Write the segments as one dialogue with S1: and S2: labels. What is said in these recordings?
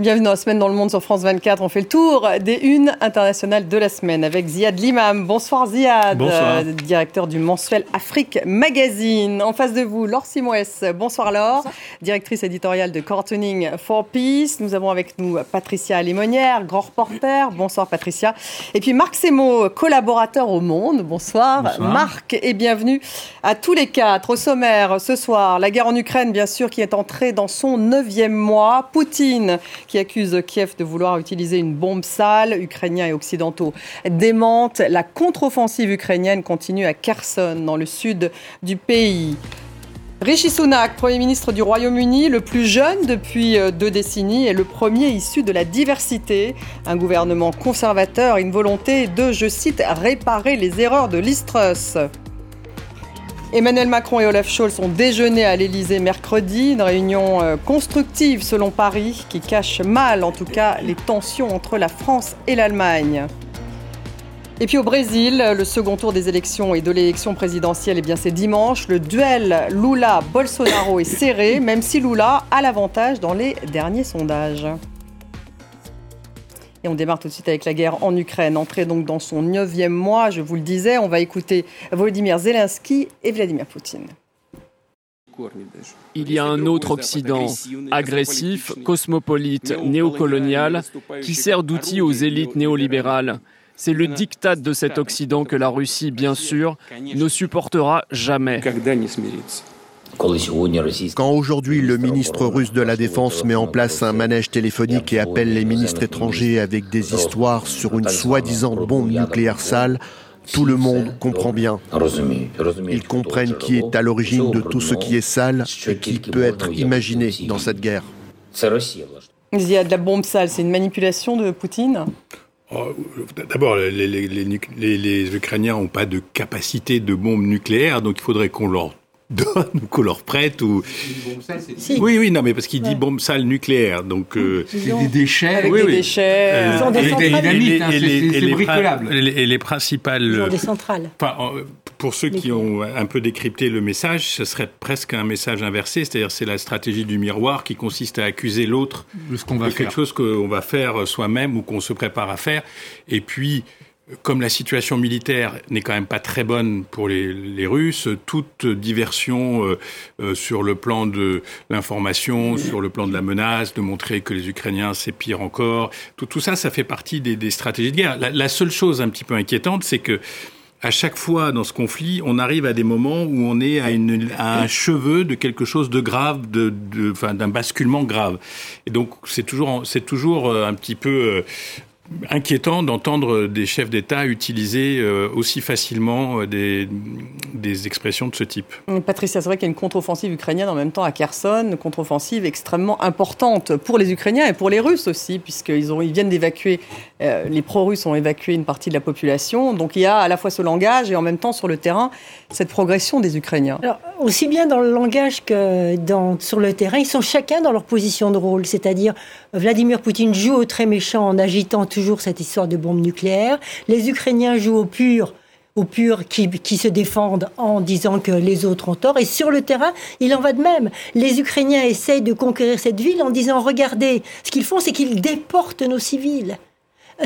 S1: Bienvenue dans la semaine dans le monde sur France 24. On fait le tour des unes internationales de la semaine avec Ziad Limam. Bonsoir Ziad,
S2: Bonsoir.
S1: euh, directeur du mensuel Afrique Magazine. En face de vous, Laure Simoes. Bonsoir Laure, directrice éditoriale de Cortoning for Peace. Nous avons avec nous Patricia Limonière, grand reporter. Bonsoir Patricia. Et puis Marc Semo, collaborateur au Monde. Bonsoir,
S2: Bonsoir.
S1: Marc et bienvenue à tous les quatre. Au sommaire ce soir, la guerre en Ukraine bien sûr qui est entrée dans son neuvième mois. Poutine qui accuse Kiev de vouloir utiliser une bombe sale. Ukrainiens et occidentaux démentent. La contre-offensive ukrainienne continue à Kherson, dans le sud du pays. Rishi Sunak, Premier ministre du Royaume-Uni, le plus jeune depuis euh, deux décennies et le premier issu de la diversité. Un gouvernement conservateur une volonté de, je cite, réparer les erreurs de l'Istrus. Emmanuel Macron et Olaf Scholz ont déjeuné à l'Elysée mercredi, une réunion euh, constructive selon Paris qui cache mal en tout cas les tensions entre la France et l'Allemagne. Et puis au Brésil, le second tour des élections et de l'élection présidentielle, eh c'est dimanche. Le duel Lula-Bolsonaro est serré, même si Lula a l'avantage dans les derniers sondages. Et on démarre tout de suite avec la guerre en Ukraine, entrée donc dans son neuvième mois. Je vous le disais, on va écouter Volodymyr Zelensky et Vladimir Poutine.
S3: Il y a un autre Occident, agressif, cosmopolite, néocolonial, qui sert d'outil aux élites néolibérales. C'est le diktat de cet Occident que la Russie, bien sûr, ne supportera jamais.
S4: Quand aujourd'hui le ministre russe de la Défense met en place un manège téléphonique et appelle les ministres étrangers avec des histoires sur une soi-disant bombe nucléaire sale, tout le monde comprend bien. Ils comprennent qui est à l'origine de tout ce qui est sale et qui peut être imaginé dans cette guerre.
S1: Il y a de la bombe sale, c'est une manipulation de Poutine
S2: Oh, D'abord, les, les- les- nuc- les- les Ukrainiens n'ont pas de capacité de bombe nucléaire, donc il faudrait qu'on leur donne ou qu'on leur prête. Ou... Oui, oui, non, mais parce qu'il dit bombe sale nucléaire, donc... euh,
S5: C'est des déchets.
S1: avec
S2: oui,
S1: des
S2: oui.
S1: déchets.
S2: euh,
S5: Ils ont des
S2: et-
S5: centrales.
S2: et- et les-
S5: Dynamite, hein,
S2: et
S5: c'est-
S2: les- et les
S5: bricolable.
S2: prin- et les- et les principales...
S5: Ils ont
S2: euh,
S5: des centrales.
S2: Enfin, euh, pour ceux qui ont un peu décrypté le message, ce serait presque un message inversé, c'est-à-dire c'est la stratégie du miroir qui consiste à accuser l'autre
S5: De ce qu'on va
S2: de
S5: faire.
S2: quelque chose qu'on va faire soi-même ou qu'on se prépare à faire. Et puis, comme la situation militaire n'est quand même pas très bonne pour les, Russes, toute diversion euh, euh, sur le plan de l'information, sur le plan de la menace, de montrer que les Ukrainiens c'est pire encore, tout, ça, ça fait partie des, stratégies de guerre. La, seule chose un petit peu inquiétante, c'est que à chaque fois dans ce conflit, on arrive à des moments où on est à, un cheveu de quelque chose de grave, de, d'un basculement grave. Et donc c'est toujours, c'est toujours euh, un petit peu inquiétant d'entendre des chefs d'État utiliser euh, aussi facilement euh, des, expressions de ce type.
S1: Patricia, c'est vrai qu'il y a une contre-offensive ukrainienne en même temps à Kherson, une contre-offensive extrêmement importante pour les Ukrainiens et pour les Russes aussi, puisqu'ils ils viennent d'évacuer, euh, les pro-russes ont évacué une partie de la population. Donc il y a à la fois ce langage et en même temps sur le terrain cette progression des Ukrainiens.
S6: Alors, aussi bien dans le langage que sur le terrain, ils sont chacun dans leur position de rôle. C'est-à-dire, Vladimir Poutine joue au très méchant en agitant toujours cette histoire de bombe nucléaire. Les Ukrainiens jouent au pur au pur qui, qui se défendent en disant que les autres ont tort. Et sur le terrain, il en va de même. Les Ukrainiens essayent de conquérir cette ville en disant, regardez, ce qu'ils font, c'est qu'ils déportent nos civils.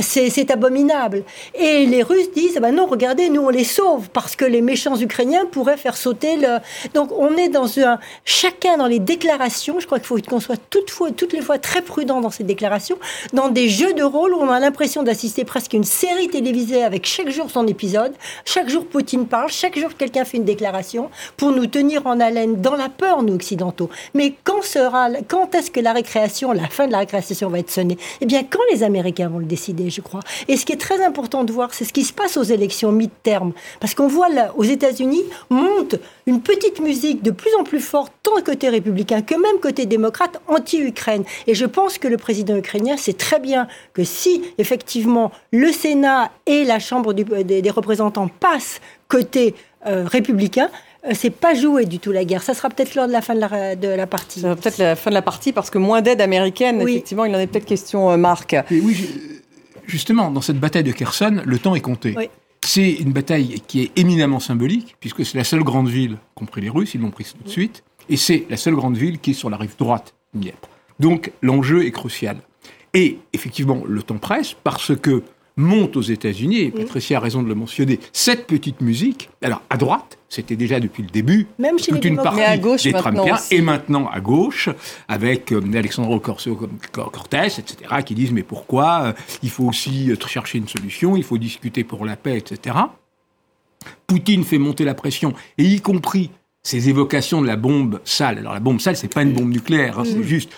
S6: C'est abominable. Et les Russes disent, ah ben non, regardez, nous on les sauve parce que les méchants Ukrainiens pourraient faire sauter le. Donc on est dans un chacun dans les déclarations. Je crois qu'il faut qu'on soit toutefois, toutes les fois très prudent dans ces déclarations, dans des jeux de rôle où on a l'impression d'assister presque à une série télévisée avec chaque jour son épisode. Chaque jour Poutine parle, chaque jour quelqu'un fait une déclaration pour nous tenir en haleine dans la peur, nous occidentaux. Mais quand sera, quand est-ce que la récréation, la fin de la récréation va être sonnée? Eh bien, quand les Américains vont le décider? Je crois. Et ce qui est très important de voir, c'est ce qui se passe aux élections mi-terme. Parce qu'on voit là, aux États-Unis, monte une petite musique de plus en plus forte, tant côté républicain que même côté démocrate, anti-Ukraine. Et je pense que le président ukrainien sait très bien que si, effectivement, le Sénat et la Chambre du, des, des, représentants passent côté euh, républicain, c'est pas joué du tout la guerre. Ça sera peut-être lors de la fin de la, de la partie.
S1: Ça sera peut-être la fin de la partie parce que moins d'aide américaine, oui. effectivement, il en est peut-être question, Marc.
S5: Et oui, je justement, dans cette bataille de Kherson, le temps est compté.
S6: Oui.
S5: C'est une bataille qui est éminemment symbolique, puisque c'est la seule grande ville qu'ont pris les Russes, ils l'ont prise tout de suite, et c'est la seule grande ville qui est sur la rive droite du Dniepr. Donc l'enjeu est crucial. Et effectivement, le temps presse parce que monte aux États-Unis, et Patricia a raison de le mentionner, cette petite musique, alors à droite, c'était déjà depuis le début,
S6: Même chez
S5: toute
S6: les
S5: une partie
S1: Mais à gauche
S5: des Trumpiens,
S1: aussi.
S5: et maintenant à gauche, avec euh, Alexandre Cortés, etc., qui disent mais pourquoi euh, Il faut aussi euh, chercher une solution, il faut discuter pour la paix, etc. Poutine fait monter la pression, et y compris ces évocations de la bombe sale. Alors la bombe sale, c'est pas une bombe nucléaire, hein, c'est juste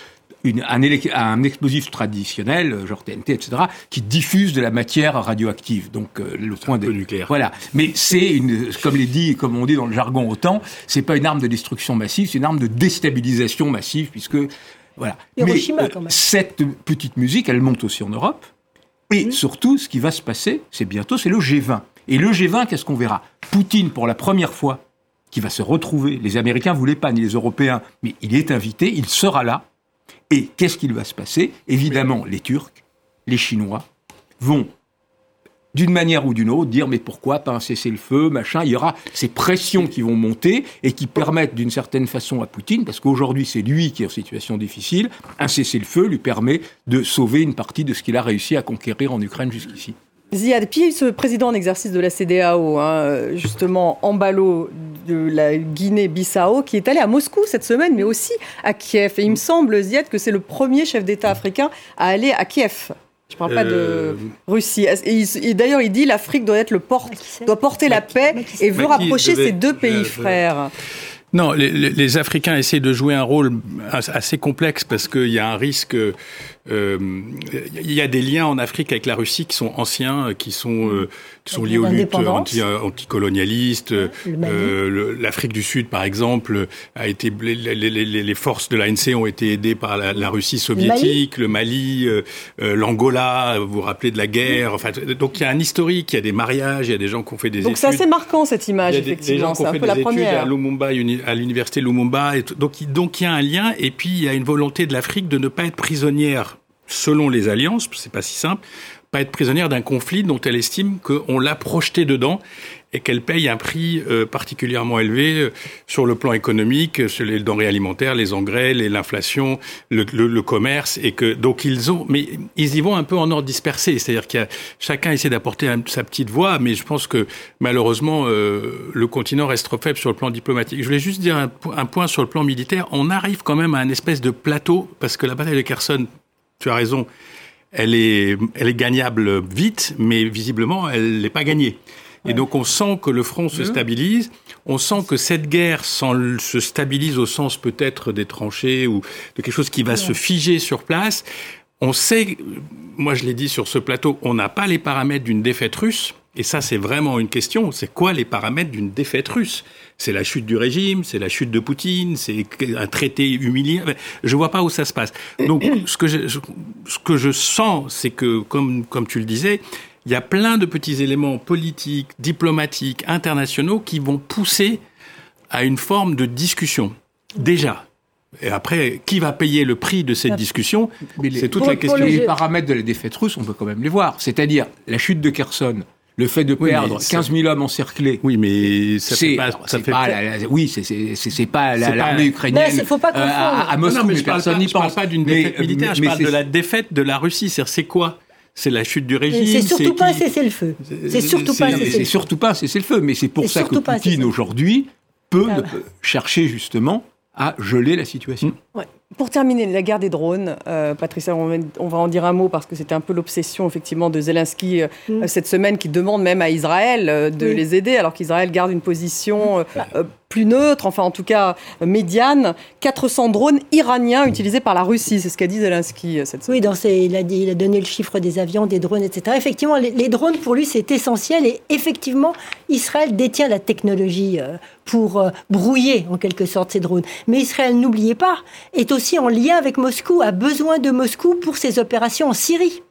S5: une- un, un explosif traditionnel, euh, genre TNT, etc., qui diffuse de la matière radioactive. Donc euh, le point de
S2: nucléaire.
S5: Voilà, mais c'est une, comme les dit, comme on dit dans le jargon autant, c'est pas une arme de destruction massive, c'est une arme de déstabilisation massive, puisque voilà.
S6: Hiroshima,
S5: mais euh,
S6: quand même.
S5: cette petite musique, elle monte aussi en Europe. Et surtout, ce qui va se passer, c'est bientôt, c'est le G20. Et le G20, qu'est-ce qu'on verra? Poutine, pour la première fois, qui va se retrouver. Les Américains voulaient pas, ni les Européens, mais il est invité, il sera là. Et qu'est-ce qu'il va se passer? Évidemment, les Turcs, les Chinois vont, d'une manière ou d'une autre, dire mais pourquoi pas un cessez-le-feu, machin? Il y aura ces pressions qui vont monter et qui permettent d'une certaine façon à Poutine, parce qu'aujourd'hui c'est lui qui est en situation difficile, un cessez-le-feu lui permet de sauver une partie de ce qu'il a réussi à conquérir en Ukraine jusqu'ici.
S1: Ziad, puis ce président en exercice de la CDAO, hein, justement Ambalo de la Guinée-Bissau, qui est allé à Moscou cette semaine, mais aussi à Kiev. Et il me semble, Ziad, que c'est le premier chef d'État africain à aller à Kiev. Je ne parle pas
S2: Euh,
S1: de Russie. Et, il- et d'ailleurs, il dit l'Afrique doit être le porte, doit porter la paix et veut rapprocher ces deux pays
S2: euh,
S1: frères.
S2: Non, les, les- Africains essaient de jouer un rôle as- assez complexe parce qu'il y a un risque. Euh, Il y a des liens en Afrique avec la Russie qui sont anciens, qui sont euh, qui sont liés aux luttes anti, anticolonialistes. Euh, le- L'Afrique du Sud, par exemple, a été les, forces de l'ANC ont été aidées par la, la Russie soviétique, le Mali, euh, euh, l'Angola. Vous vous rappelez de la guerre. Enfin, donc il y a un historique, il y a des mariages, il y a des gens qui ont fait des
S1: Donc
S2: études.
S1: c'est assez marquant cette image,
S2: a des- des
S1: effectivement.
S2: gens qui
S1: C'est
S2: ont
S1: un
S2: fait
S1: peu la
S2: des études à
S1: première.
S2: Lumumba, à l'université Lumumba. Et donc, donc il y a un lien. Et puis il y a une volonté de l'Afrique de ne pas être prisonnière, selon les alliances, c'est pas si simple, pas être prisonnière d'un conflit dont elle estime qu'on l'a projeté dedans et qu'elle paye un prix euh, particulièrement élevé euh, sur le plan économique, euh, sur les denrées alimentaires, les engrais, l'inflation, le, commerce, et que donc ils ont, mais ils y vont un peu en ordre dispersé, c'est-à-dire qu'il y a chacun essaie d'apporter sa petite voix, mais je pense que malheureusement le continent reste trop faible sur le plan diplomatique. Je voulais juste dire un point sur le plan militaire. On arrive quand même à un espèce de plateau parce que la bataille de Kherson, tu as raison, elle est, elle est gagnable vite, mais visiblement, elle n'est pas gagnée. Et donc, on sent que le front se stabilise. On sent que cette guerre se stabilise au sens peut-être des tranchées ou de quelque chose qui va se figer sur place. On sait, moi je l'ai dit sur ce plateau, on n'a pas les paramètres d'une défaite russe. Et ça, c'est vraiment une question. C'est quoi les paramètres d'une défaite russe? C'est la chute du régime, c'est la chute de Poutine, c'est un traité humilié. Je vois pas où ça se passe. Donc, ce que je, ce que je sens, c'est que, comme, comme tu le disais, il y a plein de petits éléments politiques, diplomatiques, internationaux qui vont pousser à une forme de discussion. Déjà. Et après, qui va payer le prix de cette discussion
S5: les-
S2: C'est toute
S6: Pour-
S2: la question.
S6: le
S5: les
S6: jeu-
S5: paramètres de la défaite russe, on peut quand même les voir. C'est-à-dire la chute de Kherson, le fait de
S2: Oui,
S5: perdre
S2: ça-
S5: 15 000 hommes encerclés.
S2: Oui, mais ça fait
S5: C'est
S2: pas. Ça fait
S5: pas la- la- oui, c'est c'est c'est- c'est pas la- l'armée ukrainienne.
S6: Mais faut pas
S5: euh, à, à. Moscou,
S2: non, mais
S5: mais
S2: je parle
S5: personne n'y
S2: je parle
S5: pense.
S2: pas d'une
S5: Mais-
S2: défaite militaire,
S5: mais-
S2: je
S5: mais
S2: parle
S5: c'est-
S2: de la défaite de la Russie. C'est c'est quoi? C'est la chute du régime.
S6: C'est surtout pas un cessez-le-feu. C'est surtout pas un
S2: c'est-
S5: C'est
S6: cessez-le-feu.
S5: surtout pas un cessez-le-feu, mais c'est pour ça que Poutine
S6: cessez-le-feu.
S5: aujourd'hui peut
S6: Ah.
S5: euh, chercher justement à geler la situation.
S1: Pour terminer, la guerre des drones, euh, Patricia, on va, on va en dire un mot parce que c'était un peu l'obsession effectivement de Zelensky euh,
S6: Mm.
S1: cette semaine qui demande même à Israël euh, de
S6: Oui.
S1: les aider alors qu'Israël garde une position euh, euh, plus neutre, enfin en tout cas euh, médiane. 400 drones iraniens utilisés par la Russie, c'est ce qu'a dit Zelensky euh, cette semaine.
S6: Oui, dans ses- il, a dit, il a donné le chiffre des avions, des drones, etc. Effectivement, les, les drones, pour lui, c'est essentiel. Et effectivement, Israël détient la technologie euh, pour euh, brouiller, en quelque sorte, ces drones. Mais Israël, n'oubliez pas, est aussi en lien avec Moscou, a besoin de Moscou pour ses opérations en Syrie.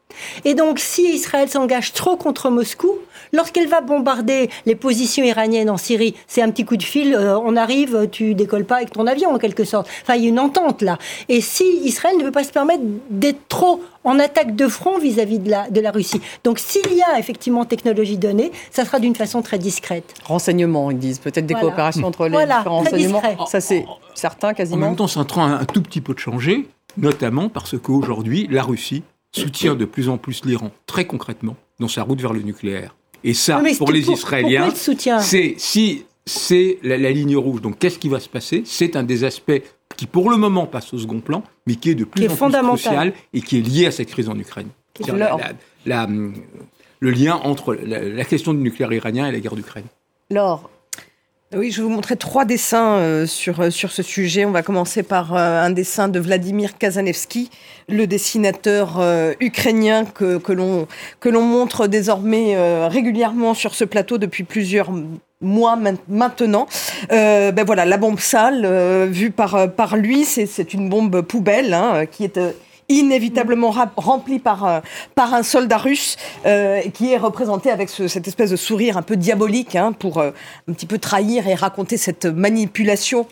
S6: Et donc, si Israël s'engage trop contre Moscou, lorsqu'elle va bombarder les positions iraniennes en Syrie, c'est un petit coup de fil, euh, on arrive, tu décolles pas avec ton avion, en quelque sorte. Enfin, il y a une entente là. Et si Israël ne peut pas se permettre d'être trop en attaque de front vis-à-vis de la, de la Russie. Donc, s'il y a effectivement technologie donnée, ça sera d'une façon très discrète.
S1: Renseignements, ils disent, peut-être des
S6: Voilà.
S1: coopérations entre les
S6: Voilà,
S1: différents renseignements.
S6: discret.
S1: Ça c'est certain
S5: En
S1: quasiment.
S5: même temps, c'est en train un tout petit peu de changer, notamment parce qu'aujourd'hui, la Russie soutient de plus en plus l'Iran, très concrètement, dans sa route vers le nucléaire. Et ça, pour les Israéliens, c'est si c'est la, ligne rouge. Donc, qu'est-ce qui va se passer? C'est un des aspects qui, pour le moment, passe au second plan, mais qui est de plus en plus crucial et qui est lié à cette crise en Ukraine. le lien entre la, question du nucléaire iranien et la guerre d'Ukraine.
S1: Laure,
S7: oui, je vais vous montrer trois dessins euh, sur, euh, sur ce sujet. On va commencer par euh, un dessin de Vladimir Kazanevski, le dessinateur ukrainien que, que l'on montre désormais régulièrement sur ce plateau depuis plusieurs mois maintenant. ben voilà, la bombe sale, vue par, par lui, c'est une bombe poubelle hein, qui est inévitablement rempli par, euh, par un soldat russe euh, qui est représenté avec cette espèce de sourire un peu diabolique hein, pour euh, un petit peu trahir et raconter cette manipulation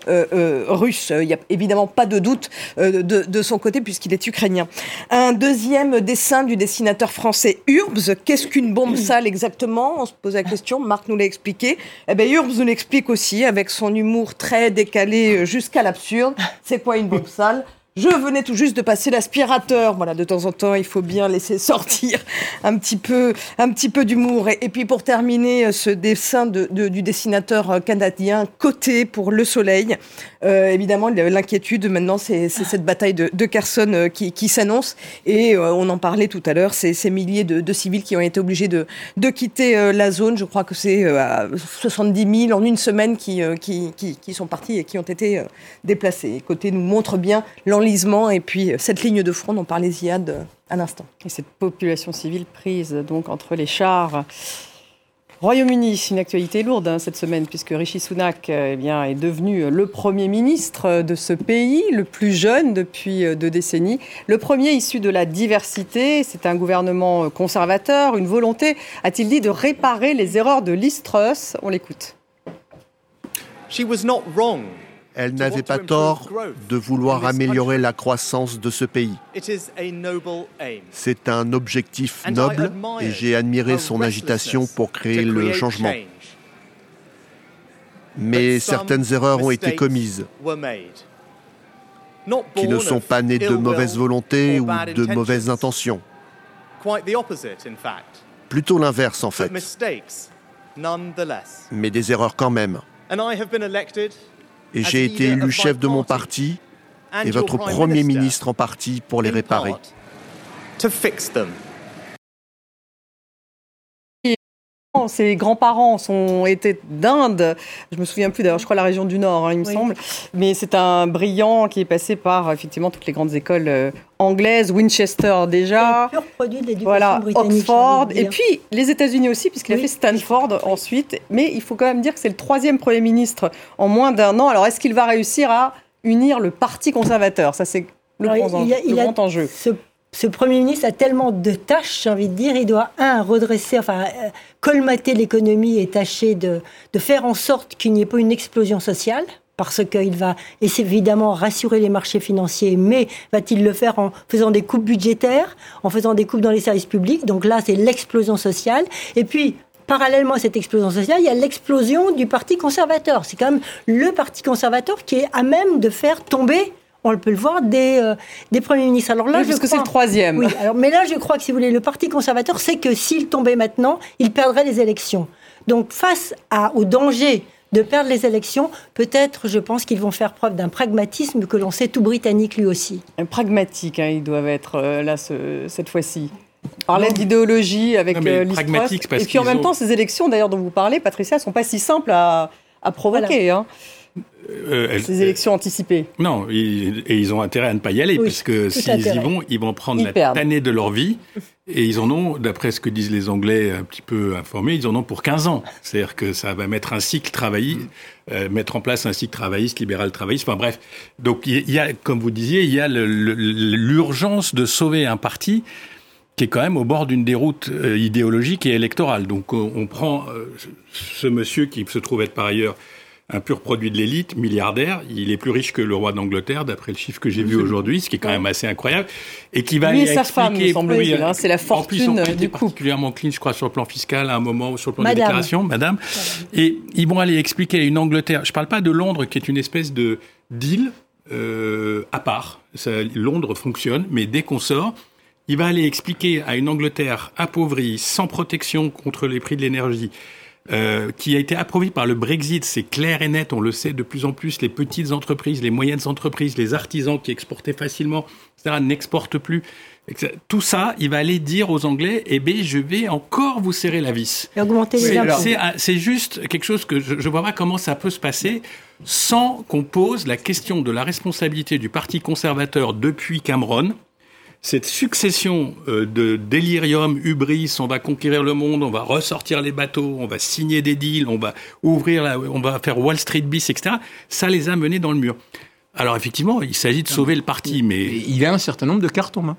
S7: russe. Il n'y a évidemment pas de doute de, de, son côté puisqu'il est ukrainien. Un deuxième dessin du dessinateur français Urbs. Qu'est-ce qu'une bombe sale exactement? On se pose la question. Marc nous l'a expliqué. Eh bien, Urbs nous l'explique aussi avec son humour très décalé jusqu'à l'absurde. C'est quoi une bombe sale? Je venais tout juste de passer l'aspirateur. Voilà, de temps en temps, il faut bien laisser sortir un petit peu, un petit peu d'humour. Et, puis pour terminer, euh, ce dessin de, du dessinateur euh, canadien Côté pour le Soleil. Euh, évidemment, l'inquiétude maintenant, c'est cette bataille de, de Kherson qui, qui s'annonce. Et on en parlait tout à l'heure, ces, milliers de, civils qui ont été obligés de, quitter la zone. Je crois que c'est 70 000 en une semaine qui, sont partis et qui ont été déplacés. Côté nous montre bien l'enjeu et puis euh, cette ligne de front dont parlait Ziad euh, à l'instant.
S1: Et cette population civile prise donc entre les chars. Royaume-Uni, une actualité lourde hein, cette semaine, puisque Rishi Sunak euh, eh est devenu le Premier ministre de ce pays, le plus jeune depuis deux décennies. Le premier issu de la diversité, c'est un gouvernement conservateur, une volonté, a-t-il dit, de réparer les erreurs de l'Istrus. On l'écoute.
S4: She was not wrong elle n'avait pas tort de vouloir améliorer la croissance de ce pays. C'est un objectif noble et j'ai admiré son agitation pour créer le changement. Mais certaines erreurs ont été commises, qui ne sont pas nées de mauvaise volonté ou de mauvaises intentions. Plutôt l'inverse en fait. Mais des erreurs quand même et j'ai été élu chef de mon parti et votre Premier ministre en partie pour les réparer.
S1: Ses grands-parents ont été d'Inde. Je me souviens plus d'ailleurs, je crois la région du Nord, hein, il me semble. Mais c'est un brillant qui est passé par effectivement toutes les grandes écoles euh, anglaises, Winchester déjà.
S6: pur produit de
S1: voilà, Oxford. Et puis les États-Unis aussi, puisqu'il a fait Stanford ensuite. Mais il faut quand même dire que c'est le troisième Premier ministre en moins d'un an. Alors est-ce qu'il va réussir à unir le Parti conservateur? Ça, c'est le, grand, enjeu
S6: ce Premier ministre a tellement de tâches, j'ai envie de dire. Il doit, un, redresser, enfin, euh, colmater l'économie et tâcher de, de faire en sorte qu'il n'y ait pas une explosion sociale parce qu'il va évidemment rassurer les marchés financiers, mais va-t-il le faire en faisant des coupes budgétaires, en faisant des coupes dans les services publics? Donc là, c'est l'explosion sociale. Et puis, parallèlement à cette explosion sociale, il y a l'explosion du Parti conservateur. C'est quand même le Parti conservateur qui est à même de faire tomber on peut le voir, des, euh, des premiers ministres.
S1: Alors là, je parce que c'est le troisième.
S6: Oui, alors, mais là, je crois que si vous voulez, le Parti conservateur sait que s'il tombait maintenant, il perdrait les élections. Donc, face à, au danger de perdre les élections, peut-être, je pense qu'ils vont faire preuve d'un pragmatisme que l'on sait tout britannique lui aussi.
S1: Un pragmatique, hein, ils doivent être euh, là cette fois-ci. Parler d'idéologie avec euh, Et puis en même temps, ces élections, d'ailleurs, dont vous parlez, Patricia, ne sont pas si simples à, à provoquer. Hein. Euh, Ces élections anticipées.
S2: Non, et ils ont intérêt à ne pas y aller, puisque s'ils y vont, ils vont prendre la tannée de leur vie, et ils en ont, d'après ce que disent les Anglais un petit peu informés, ils en ont pour 15 ans. C'est-à-dire que ça va mettre un cycle travailliste, euh, mettre en place un cycle travailliste, libéral travailliste, enfin bref. Donc il y a, comme vous disiez, il y a l'urgence de sauver un parti qui est quand même au bord d'une déroute euh, idéologique et électorale. Donc on prend ce monsieur qui se trouve être par ailleurs un pur produit de l'élite, milliardaire. Il est plus riche que le roi d'Angleterre, d'après le chiffre que j'ai vu aujourd'hui, ce qui est quand même assez incroyable.
S1: Et qui va Lui et sa femme, semble-t-il. Hein, c'est la fortune
S2: en plus,
S1: du coup.
S2: particulièrement clean, je crois, sur le plan fiscal, à un moment, sur le plan des déclarations, madame. Et ils vont aller expliquer à une Angleterre. Je ne parle pas de Londres, qui est une espèce de deal euh, à part. Ça, Londres fonctionne, mais dès qu'on sort, il va aller expliquer à une Angleterre appauvrie, sans protection contre les prix de l'énergie, euh, qui a été appauvrie par le Brexit, c'est clair et net, on le sait de plus en plus, les petites entreprises, les moyennes entreprises, les artisans qui exportaient facilement, etc., n'exportent plus. Tout ça, il va aller dire aux Anglais, eh bien, je vais encore vous serrer la vis.
S6: Et augmenter les impôts.
S2: C'est juste quelque chose que je ne vois pas comment ça peut se passer sans qu'on pose la question de la responsabilité du Parti conservateur depuis Cameron, cette succession euh, de délirium, hubris, on va conquérir le monde, on va ressortir les bateaux, on va signer des deals, on va ouvrir, on va faire Wall Street bis, etc. Ça les a menés dans le mur. Alors effectivement, il s'agit de sauver le parti, mais
S5: il a un certain nombre de cartes en main.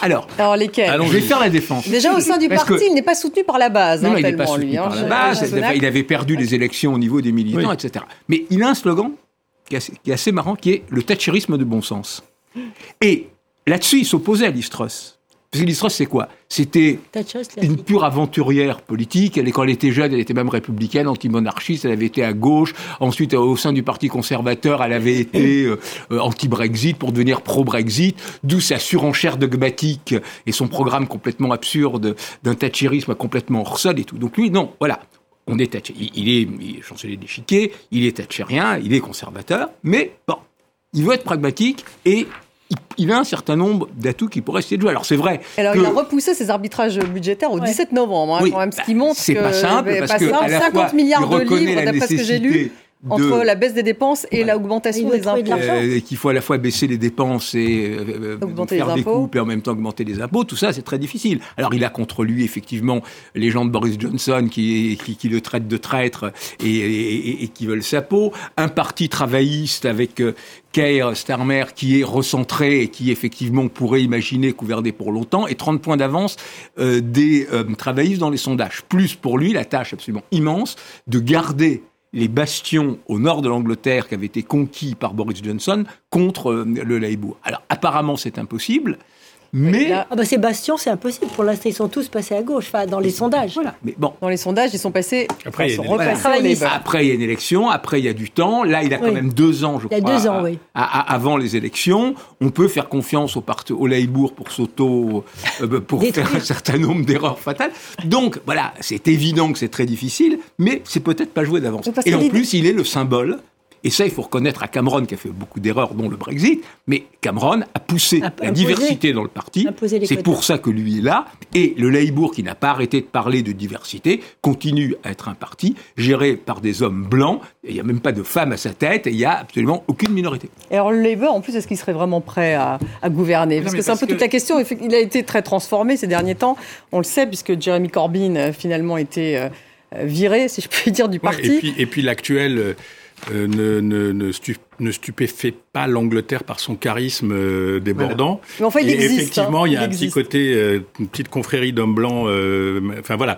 S5: Alors,
S1: Alors lesquelles
S5: je vais faire la défense.
S1: Déjà au sein du parti, il n'est pas soutenu par la base.
S5: Non,
S1: hein,
S5: il n'est pas soutenu
S1: hein,
S5: par la base. Il avait perdu les élections au niveau des militants, etc. Mais il a un slogan qui est assez, marrant, qui est le thatcherisme de bon sens. Et Là-dessus, il s'opposait à Listros. Parce que Listros, c'est quoi? C'était une pure aventurière politique. Elle, quand elle était jeune, elle était même républicaine, anti-monarchiste. Elle avait été à gauche. Ensuite, au sein du Parti conservateur, elle avait été euh, euh, anti-Brexit pour devenir pro-Brexit. D'où sa surenchère dogmatique et son programme complètement absurde d'un thatcherisme complètement hors sol et tout. Donc lui, non, voilà. On est il, est, il est chancelier d'échiquier, il est thatcherien, il est conservateur, mais bon, il veut être pragmatique et il a un certain nombre d'atouts qui pourraient essayer de jouer. Alors c'est vrai.
S1: Alors il a repoussé ses arbitrages budgétaires au 17 novembre, hein, quand même, ce qui montre
S5: c'est
S1: que
S5: pas simple parce que 50
S1: milliards de livres, d'après ce que j'ai lu entre la baisse des dépenses et l'augmentation des impôts.
S5: Euh, qu'il faut à la fois baisser les dépenses et euh, euh, faire des coupes et en même temps augmenter les impôts, tout ça c'est très difficile. Alors il a contre lui effectivement les gens de Boris Johnson qui, qui, le traitent de traître et, et, qui veulent sa peau, un parti travailliste avec Keir Starmer qui est recentré et qui effectivement pourrait imaginer gouverner pour longtemps et 30 points d'avance des travaillistes dans les sondages. Plus pour lui la tâche absolument immense de garder les bastions au nord de l'Angleterre qui avaient été conquis par Boris Johnson contre euh, le Labour. Alors apparemment c'est impossible, mais
S6: ah bah ces bastions, c'est impossible. Pour l'instant, ils sont tous passés à gauche, enfin, dans les sondages.
S5: Voilà. Mais bon.
S1: Dans les sondages, ils sont passés.
S2: Après, il y,
S5: a après, il y a une élection. Après, il y a du temps. Là, il a quand même deux ans, je crois.
S6: Il y a deux ans, oui.
S5: avant les élections, on peut faire confiance au, parti, au pour s'auto, euh, bah, pour faire un certain nombre d'erreurs fatales. Donc, voilà, c'est évident que c'est très difficile, mais c'est peut-être pas joué d'avance. Et en plus, il est le symbole et ça, il faut reconnaître à Cameron qui a fait beaucoup d'erreurs, dont le Brexit, mais Cameron a poussé la diversité dans le parti. C'est pour ça que lui est là. Et le Labour, qui n'a pas arrêté de parler de diversité, continue à être un parti géré par des hommes blancs. Il n'y a même pas de femmes à sa tête et il n'y a absolument aucune minorité.
S1: Et alors le Labour, en plus, est-ce qu'il serait vraiment prêt à, gouverner? Parce que c'est un peu toute la question. Il a été très transformé ces derniers temps. On le sait, puisque Jeremy Corbyn, euh, finalement, était euh, viré, si je puis dire, du parti.
S2: et puis, et puis l'actuel euh, ne, ne, ne, stupéfait pas l'Angleterre par son charisme euh, débordant.
S1: Mais enfin, il
S2: et
S1: existe.
S2: Effectivement, il y a un petit côté, euh, une petite confrérie d'hommes blancs. enfin voilà.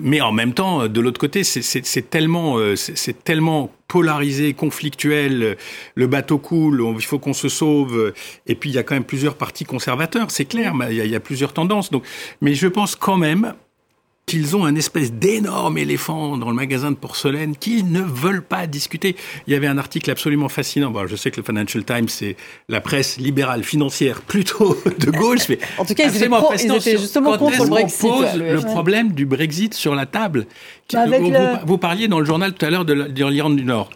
S2: mais en même temps, de l'autre côté, c'est tellement, c'est tellement polarisé, conflictuel. Le bateau coule, il faut qu'on se sauve. Et puis il y a quand même plusieurs partis conservateurs, c'est clair. Il y, a, il y a plusieurs tendances. Donc, mais je pense quand même qu'ils ont un espèce d'énorme éléphant dans le magasin de porcelaine qu'ils ne veulent pas discuter. Il y avait un article absolument fascinant. Bon, je sais que le Financial Times, c'est la presse libérale financière plutôt de gauche, mais
S1: en tout cas, ils étaient, justement contre le Brexit.
S2: pose le problème du Brexit sur la table? Bah, vous, parliez dans le journal tout à l'heure de l'Irlande du Nord.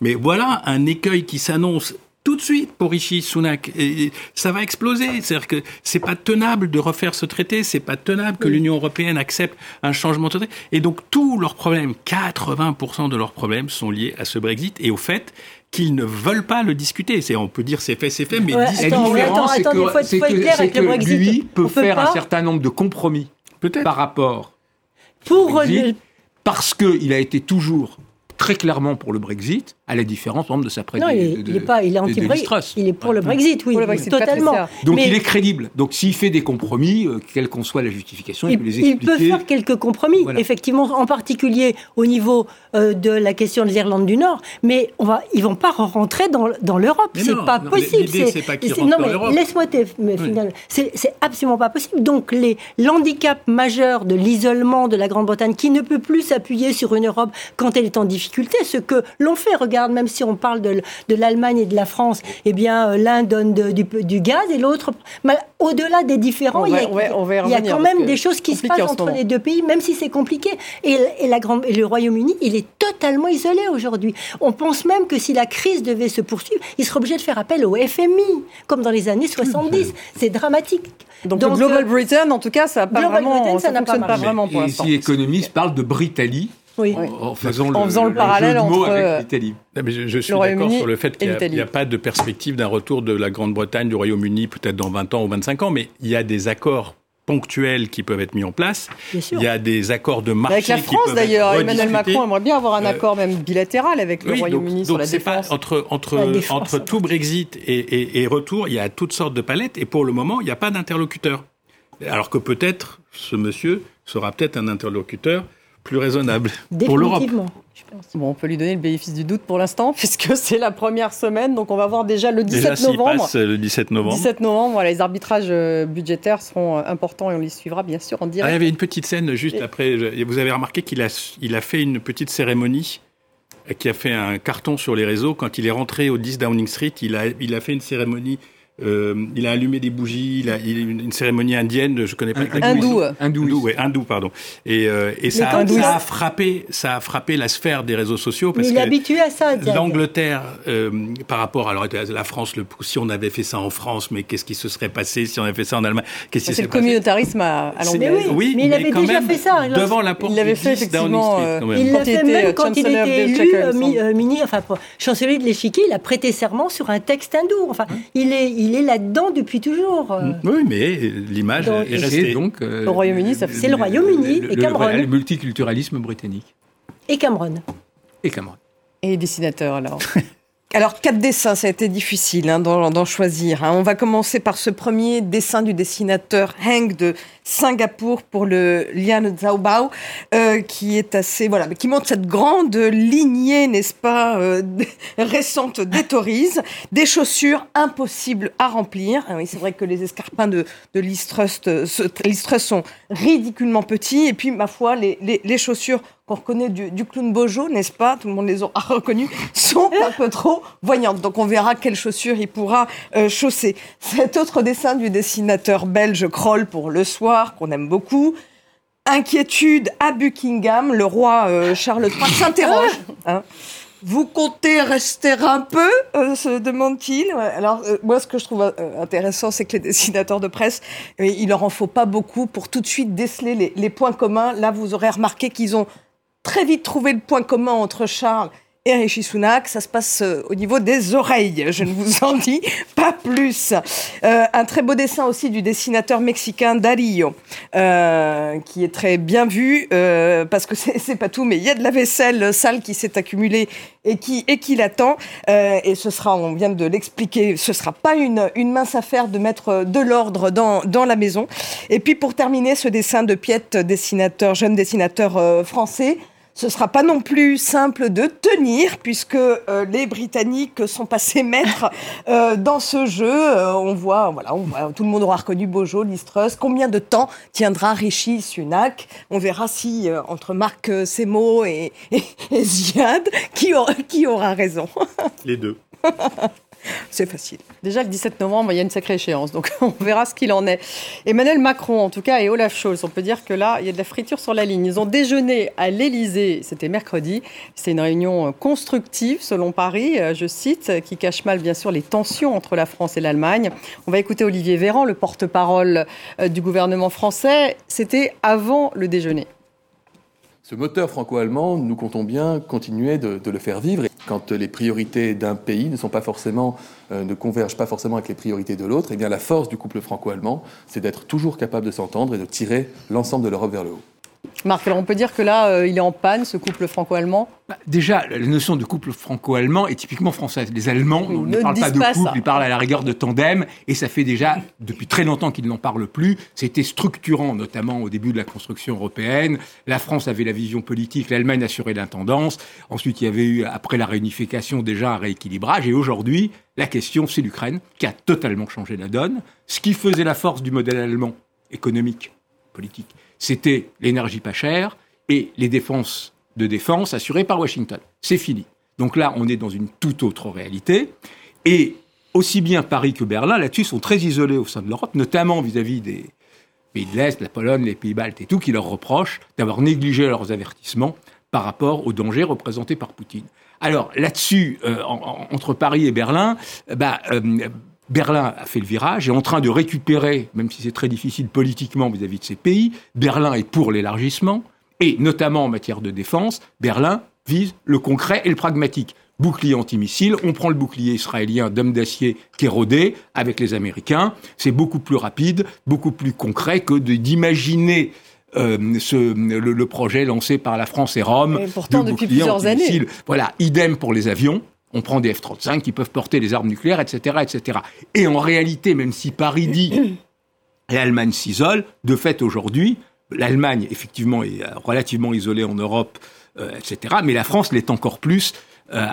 S2: Mais voilà un écueil qui s'annonce tout de suite pour Rishi Sunak. Et ça va exploser. C'est-à-dire que c'est pas tenable de refaire ce traité, c'est pas tenable que l'Union européenne accepte un changement de traité. Et donc tous leurs problèmes, 80% de leurs problèmes sont liés à ce Brexit et au fait qu'ils ne veulent pas le discuter. C'est, on peut dire c'est fait, c'est fait, mais
S6: la différence, c'est que,
S5: que lui peut faire un certain nombre de compromis par rapport pour Brexit, parce qu'il a été toujours très clairement pour le Brexit, à la différence, par exemple, de sa présidence.
S6: Non, il, n'est pas, il est anti-Brexit. Il est pour le Brexit, oui, totalement.
S5: Donc il est crédible. Donc s'il fait des compromis, euh, quelle qu'en soit la justification, il, peut les expliquer.
S6: Il peut faire quelques compromis, effectivement, en particulier au niveau euh, de la question des Irlandes du Nord, mais on va, ils vont pas rentrer dans, dans l'Europe. C'est pas possible.
S2: C'est pas non, mais
S6: laisse-moi C'est absolument pas possible. Donc les l'handicap majeur de l'isolement de la Grande-Bretagne, qui ne peut plus s'appuyer sur une Europe quand elle est en difficulté, ce que l'on fait. Regarde, même si on parle de, de l'Allemagne et de la France, eh bien, l'un donne du, du, gaz et l'autre. Au-delà des différents, il y a, il y a quand même des choses qui se passent entre les deux pays, même si c'est compliqué. Et, et, la grande, et le Royaume-Uni, il est totalement isolé aujourd'hui. On pense même que si la crise devait se poursuivre, il serait obligé de faire appel au FMI, comme dans les années 70. C'est dramatique.
S1: Donc, le Global euh, Britain, en tout cas, ça n'a pas vraiment, ça, fonctionne pas, vraiment pour l'instant.
S5: Économistes parlent de Britalie,
S1: oui. En faisant, le, en faisant le, parallèle entre
S5: avec l'Italie.
S2: Je, je, suis d'accord sur le fait qu'il n'y a, a, pas de perspective d'un retour de la Grande-Bretagne, du Royaume-Uni, peut-être dans 20 ans ou 25 ans, mais il y a des accords ponctuels qui peuvent être mis en place. Il y a des accords de marché
S1: avec la France d'ailleurs. Emmanuel Macron aimerait bien avoir un euh, accord même bilatéral avec le Royaume-Uni sur la défense.
S2: Pas entre entre entre tout Brexit et, et, et, retour, il y a toutes sortes de palettes et pour le moment, il n'y a pas d'interlocuteur. Alors que peut-être ce monsieur sera peut-être un interlocuteur plus raisonnable pour l'Europe.
S1: Bon, on peut lui donner le bénéfice du doute pour l'instant, puisque c'est la première semaine, donc on va voir déjà le 17 novembre.
S2: Passe le 17 novembre.
S1: 17 novembre, voilà, les arbitrages euh, budgétaires seront euh, importants et on les suivra bien sûr en direct.
S2: Ah, il y avait une petite scène juste après. Vous avez remarqué qu'il a, il a fait une petite cérémonie euh, qui a fait un carton sur les réseaux. Quand il est rentré au 10 Downing Street, il a, il a fait une cérémonie euh, il a allumé des bougies, il a, il a une cérémonie indienne, je connais pas.
S1: Hindou.
S2: Hindou, hindou, ouais, hindou, pardon. Et, euh, et ça, a, ça, a, frappé, ça a frappé la sphère des réseaux sociaux parce
S6: il est habitué à ça.
S2: L'Angleterre, euh, par rapport alors la France, le, si on avait fait ça en France, mais qu'est-ce qui se serait passé si on avait fait ça en Allemagne? Qu'est-ce
S1: C'est le communautarisme à, à l'anglaise.
S6: Oui, mais il avait déjà fait ça.
S2: Devant la porte.
S1: Il l'avait fait effectivement.
S6: Il l'a fait même quand il était élu mini, enfin chancelier de l'Échiquier. Il a prêté serment sur un texte hindou. Enfin, il est, il est là-dedans depuis toujours.
S2: Mm. Oui, mais l'image est restée.
S6: Donc, euh, Au Royaume-Uni, c'est le, Royaume-Uni et Cameroun.
S5: Le, multiculturalisme britannique.
S6: Et Cameroun.
S5: Et Cameroun.
S1: Et les dessinateurs, alors
S7: Alors, quatre dessins, ça a été difficile hein, d'en choisir. Hein. On va commencer par ce premier dessin du dessinateur Hank de Singapour pour le Lian Zhaobao, euh, qui est assez, voilà, qui montre cette grande lignée, n'est-ce pas, euh, récente des Tories, des chaussures impossibles à remplir. Ah oui, c'est vrai que les escarpins de, de Listrust, sont ridiculement petits, et puis, ma foi, les, les, les chaussures qu'on reconnaît du, clown Bojo, n'est-ce pas? Tout le monde les a reconnus, sont un peu trop voyantes. Donc on verra quelles chaussures il pourra euh, chausser. Cet autre dessin du dessinateur belge Kroll pour Le Soir, qu'on aime beaucoup. Inquiétude à Buckingham, le roi euh, Charles III s'interroge. Hein. Vous comptez rester un peu? Euh, se demande-t-il. Alors, moi, ce que je trouve intéressant, c'est que les dessinateurs de presse, il leur en faut pas beaucoup pour tout de suite déceler les, les points communs. Là, vous aurez remarqué qu'ils ont très vite trouvé le point commun entre Charles et Rishi Sunak, ça se passe euh, au niveau des oreilles. Je ne vous en dis pas plus. Euh, un très beau dessin aussi du dessinateur mexicain Dario, euh, qui est très bien vu parce que c'est pas tout, mais il y a de la vaisselle sale qui s'est accumulée et qui et qui l'attend. Et ce sera, on vient de l'expliquer, ce sera pas une une mince affaire de mettre de l'ordre dans dans la maison. Et puis pour terminer, ce dessin de Piette, dessinateur jeune dessinateur français ce sera pas non plus simple de tenir puisque euh, les Britanniques sont passés maîtres euh, dans ce jeu. Euh, on voit, voilà, on voit, tout le monde aura reconnu Bojo, Listrus. Combien de temps tiendra Rishi Sunak? On verra si entre Marc Semo et, et, et Ziad, qui aura, qui aura raison.
S2: Les deux.
S7: C'est facile.
S1: Déjà, le 17 novembre, il y a une sacrée échéance, donc on verra ce qu'il en est. Emmanuel Macron, en tout cas, et Olaf Scholz, on peut dire que là, il y a de la friture sur la ligne. Ils ont déjeuné à l'Élysée, c'était mercredi. C'est une réunion constructive, selon Paris, euh, je cite, qui cache mal, bien sûr, les tensions entre la France et l'Allemagne. On va écouter Olivier Véran, le porte-parole euh, du gouvernement français. C'était avant le déjeuner.
S8: Ce moteur franco-allemand, nous comptons bien continuer de, le faire vivre. Quand les priorités d'un pays ne sont pas forcément, euh, ne convergent pas forcément avec les priorités de l'autre, eh bien la force du couple franco-allemand, c'est d'être toujours capable de s'entendre et de tirer l'ensemble de l'Europe vers le haut.
S1: Marc, alors on peut dire que là, euh, il est en panne, ce couple franco-allemand
S5: bah, Déjà, la notion de couple franco-allemand est typiquement française. Les Allemands ne, parlent pas de couple, ils parlent à la rigueur de tandem, et ça fait déjà depuis très longtemps qu'ils n'en parlent plus. C'était structurant, notamment au début de la construction européenne. La France avait la vision politique, l'Allemagne assurait l'intendance. Ensuite, il y avait eu, après la réunification, déjà un rééquilibrage, et aujourd'hui, la question, c'est l'Ukraine, qui a totalement changé la donne. Ce qui faisait la force du modèle allemand, économique, politique, c'était l'énergie pas chère et les défenses de défense assurées par Washington. C'est fini. Donc là, on est dans une toute autre réalité. Et aussi bien Paris que Berlin, là-dessus, sont très isolés au sein de l'Europe, notamment vis-à-vis des pays de l'Est, la Pologne, les pays baltes et tout, qui leur reprochent d'avoir négligé leurs avertissements par rapport aux dangers représentés par Poutine. Alors là-dessus, euh, entre Paris et Berlin, bah, euh, Berlin a fait le virage, est en train de récupérer, même si c'est très difficile politiquement vis-à-vis de ces pays, Berlin est pour l'élargissement, et notamment en matière de défense, Berlin vise le concret et le pragmatique. Bouclier antimissile, on prend le bouclier israélien d'homme d'acier qui est rodé avec les Américains, c'est beaucoup plus rapide, beaucoup plus concret que d'imaginer euh, le, projet lancé par la France et Rome.
S1: Et pourtant, depuis plusieurs années.
S5: Voilà, idem pour les avions on prend des F-35 qui peuvent porter des armes nucléaires, etc., etc. Et en réalité, même si Paris dit l'Allemagne s'isole, de fait aujourd'hui, l'Allemagne effectivement est relativement isolée en Europe, euh, etc. Mais la France l'est encore plus. Euh,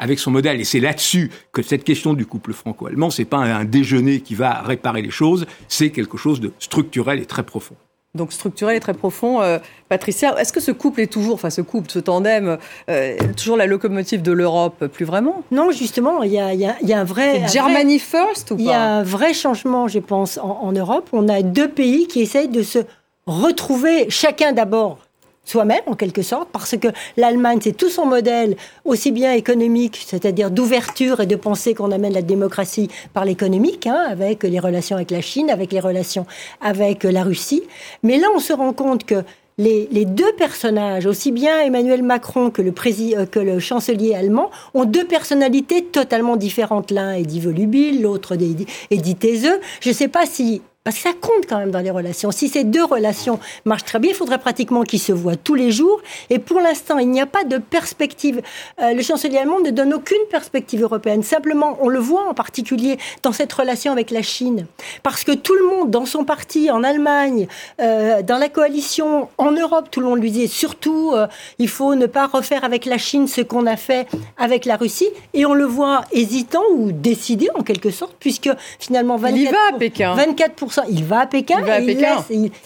S5: avec son modèle. Et c'est là-dessus que cette question du couple franco-allemand, c'est pas un déjeuner qui va réparer les choses, c'est quelque chose de structurel et très profond
S1: donc structurel et très profond. Euh, Patricia, est-ce que ce couple est toujours, enfin ce couple, ce tandem, euh, toujours la locomotive de l'Europe Plus vraiment?
S6: Non, justement, il y a, un vrai...
S1: Germany first ou pas
S6: Il y a un vrai changement, je pense, en Europe. On a deux pays qui essayent de se retrouver, chacun d'abord soi-même, en quelque sorte, parce que l'Allemagne, c'est tout son modèle, aussi bien économique, c'est-à-dire d'ouverture et de penser qu'on amène la démocratie par l'économique, hein, avec les relations avec la Chine, avec les relations avec la Russie. Mais là, on se rend compte que les, deux personnages, aussi bien Emmanuel Macron que le, euh, que le chancelier allemand, ont deux personnalités totalement différentes. L'un est dit volubile, l'autre est dit taiseux. Je ne sais pas si parce que ça compte quand même dans les relations. Si ces deux relations marchent très bien, il faudrait pratiquement qu'ils se voient tous les jours. Et pour l'instant, il n'y a pas de perspective. Euh, le chancelier allemand ne donne aucune perspective européenne. Simplement, on le voit en particulier dans cette relation avec la Chine. Parce que tout le monde, dans son parti, en Allemagne, euh, dans la coalition, en Europe, tout le monde lui disait surtout, euh, il faut ne pas refaire avec la Chine ce qu'on a fait avec la Russie. Et on le voit hésitant ou décidé en quelque sorte, puisque finalement 24%,
S1: il va à Pékin.
S6: 24 il va à Pékin,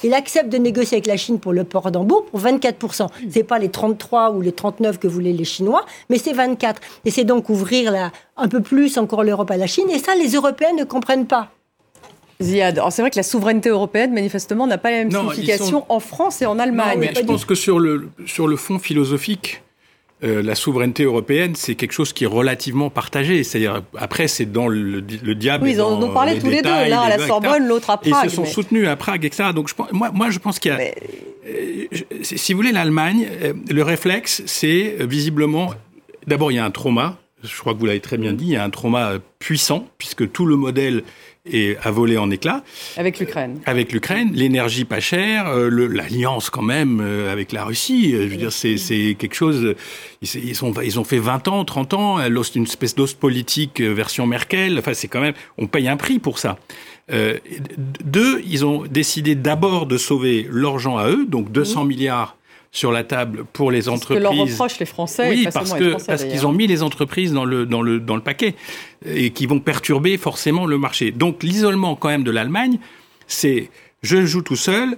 S6: il, accepte de négocier avec la Chine pour le port d'Hambourg pour 24%. C'est pas les 33 ou les 39 que voulaient les Chinois, mais c'est 24. Et c'est donc ouvrir là, un peu plus encore l'Europe à la Chine. Et ça, les Européens ne comprennent pas.
S1: Ziad, c'est vrai que la souveraineté européenne, manifestement, n'a pas la même signification en France et en Allemagne.
S2: mais je pense que sur le, sur le fond philosophique, euh, la souveraineté européenne, c'est quelque chose qui est relativement partagé. C'est-à-dire, après, c'est dans le, diable.
S1: Oui, ils en ont parlé tous les deux, l'un à la Sorbonne, l'autre à Prague.
S2: Et ils se sont soutenus à Prague, etc. Donc, je, moi, moi, je pense qu'il y a. Euh, si vous voulez, l'Allemagne, euh, le réflexe, c'est visiblement. D'abord, il y a un trauma. Je crois que vous l'avez très bien dit. Il y a un trauma puissant, puisque tout le modèle et a volé en éclats.
S1: Avec l'Ukraine.
S2: Avec l'Ukraine, l'énergie pas chère, euh, l'alliance quand même euh, avec la Russie. Euh, je veux dire, c'est quelque chose. Ils, sont, ils ont fait 20 ans, 30 ans, une espèce d'os politique version Merkel. Enfin, c'est quand même. On paye un prix pour ça. deux, ils ont décidé d'abord de sauver leur gens à eux, donc 200 milliards sur la table pour les entreprises.
S1: Que leur reprochent les Français.
S2: Oui, parce que parce qu'ils ont mis les entreprises dans le dans le dans le paquet et qui vont perturber forcément le marché. Donc l'isolement quand même de l'Allemagne, c'est je joue tout seul,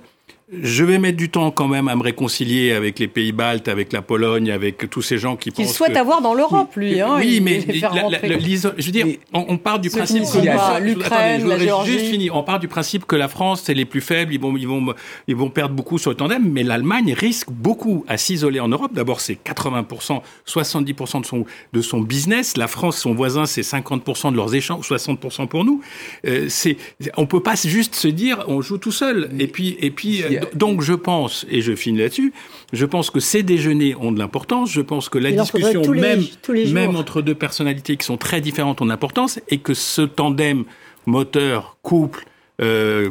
S2: je vais mettre du temps quand même à me réconcilier avec les pays baltes, avec la Pologne, avec tous ces gens qui
S1: Qu'il souhaite avoir dans l'Europe, lui. Hein,
S2: oui, mais je veux dire, on, part du principe
S1: que l'Ukraine, la Géorgie.
S2: Juste fini. On part du principe que la France, c'est les plus faibles, ils vont, ils vont, ils vont perdre beaucoup sur le tandem, mais l'Allemagne risque beaucoup à s'isoler en Europe. D'abord, c'est 80%, 70% de son, de son business. La France, son voisin, c'est 50% de leurs échanges, 60% pour nous. Euh, c'est, on peut pas juste se dire, on joue tout seul. Et puis, et puis, donc je pense, et je finis là-dessus, je pense que ces déjeuners ont de l'importance. Je pense que la discussion, même, même entre deux personnalités qui sont très différentes, ont d'importance, et que ce tandem moteur, couple, euh,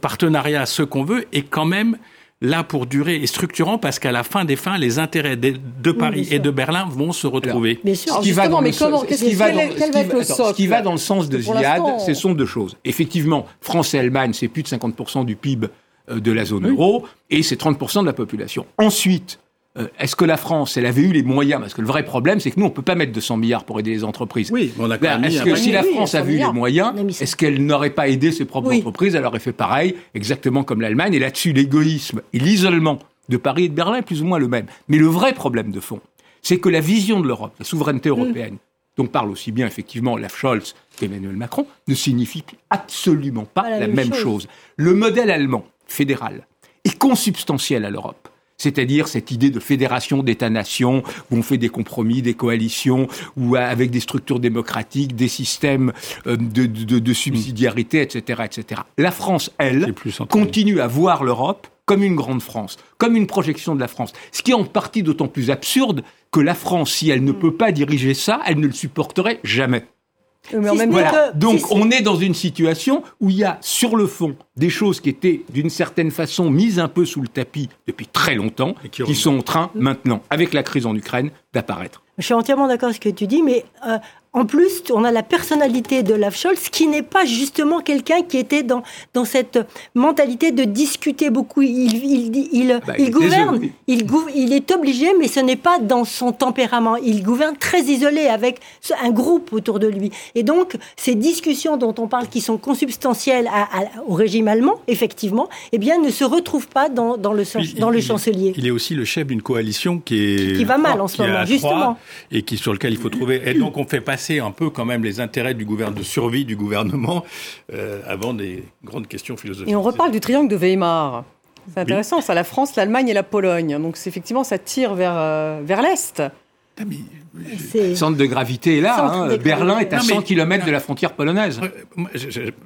S2: partenariat, ce qu'on veut, est quand même là pour durer et structurant parce qu'à la fin des fins, les intérêts de, Paris et de Berlin vont se retrouver.
S1: bien sûr. Ce qui va dans le
S5: ce qui va dans le sens de Ziad, ce sont deux choses. Effectivement, France et Allemagne, c'est plus de 50% du PIB euh, de la zone euro, et c'est 30% de la population. Ensuite, euh, est-ce que la France, elle avait eu les moyens Parce que le vrai problème, c'est que nous, on ne peut pas mettre 200 milliards pour aider les entreprises.
S2: Oui, on a
S5: ben, Est-ce que si la France avait eu les moyens, est-ce qu'elle n'aurait pas aidé ses propres entreprises Elle aurait fait pareil, exactement comme l'Allemagne. Et là-dessus, l'égoïsme et l'isolement de Paris et de Berlin est plus ou moins le même. Mais le vrai problème de fond, c'est que la vision de l'Europe, la souveraineté européenne, dont parle aussi bien effectivement Olaf Scholz qu'Emmanuel Macron, ne signifie absolument pas la, même, chose. Le modèle allemand, fédéral, est consubstantiel à l'Europe. C'est-à-dire cette idée de fédération d'États-nations où on fait des compromis, des coalitions, ou avec des structures démocratiques, des systèmes euh, de, de subsidiarité, etc., etc. La France, elle, continue à voir l'Europe comme une grande France, comme une projection de la France. Ce qui est en partie d'autant plus absurde que la France, si elle ne peut pas diriger ça, elle ne le supporterait jamais. Donc on est dans une situation où il y a sur le fond des choses qui étaient d'une certaine façon mises un peu sous le tapis depuis très longtemps, et qui, sont en train maintenant, avec la crise en Ukraine, d'apparaître.
S6: Je suis entièrement d'accord avec ce que tu dis, mais euh, en plus, on a la personnalité de Olaf Scholz, qui n'est pas justement quelqu'un qui était dans, dans cette mentalité de discuter beaucoup. Il, il, il, bah, il gouverne, il, il est obligé, mais ce n'est pas dans son tempérament. Il gouverne très isolé, avec un groupe autour de lui. Et donc, ces discussions dont on parle, qui sont consubstantielles au régime allemand, effectivement, eh bien, ne se retrouvent pas dans, dans le, dans le chancelier.
S2: Il est aussi le chef d'une coalition qui est...
S6: Qui va mal en ce moment, justement.
S2: Et qui, sur lequel il faut trouver... Et donc, on fait passer un peu quand même les intérêts du gouvernement, de survie du gouvernement euh, avant des grandes questions philosophiques.
S1: Et on reparle du triangle de Weimar. C'est intéressant, ça, la France, l'Allemagne et la Pologne. Donc effectivement, ça tire vers, euh, vers l'Est.
S5: Ah, le centre de gravité est là. Hein. Berlin est à 100 km de la frontière polonaise.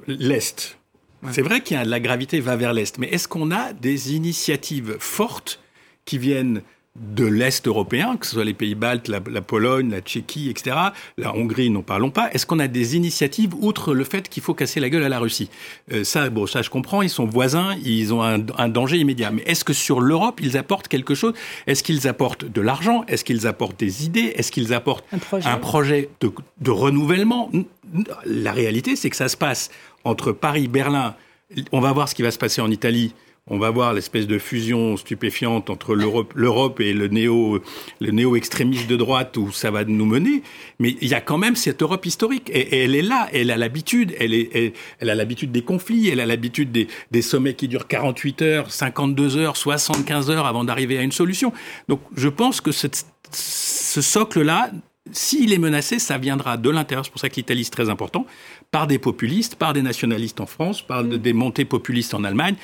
S2: L'Est. C'est vrai qu'il y a la gravité va vers l'Est, mais est-ce qu'on a des initiatives fortes qui viennent de l'Est européen, que ce soit les pays baltes, la, Pologne, la Tchéquie, etc., la Hongrie, n'en parlons pas, est-ce qu'on a des initiatives outre le fait qu'il faut casser la gueule à la Russie? Euh, Ça, bon, ça je comprends, ils sont voisins, ils ont un, danger immédiat. Mais est-ce que sur l'Europe, ils apportent quelque chose? Est-ce qu'ils apportent de l'argent? Est-ce qu'ils apportent des idées? Est-ce qu'ils apportent un projet, de, de renouvellement? La réalité, c'est que ça se passe entre Paris, Berlin, on va voir ce qui va se passer en Italie on va voir l'espèce de fusion stupéfiante entre l'Europe et le néo, le néo-extrémiste de droite où ça va nous mener. Mais il y a quand même cette Europe historique et, elle est là. Elle a l'habitude. Elle, elle, a l'habitude des conflits. Elle a l'habitude des, sommets qui durent 48 heures, 52 heures, 75 heures avant d'arriver à une solution. Donc, je pense que ce socle-là, s'il est menacé, ça viendra de l'intérieur. C'est pour ça que l'Italie est très important par des populistes, par des nationalistes en France, par mm. des montées populistes en Allemagne,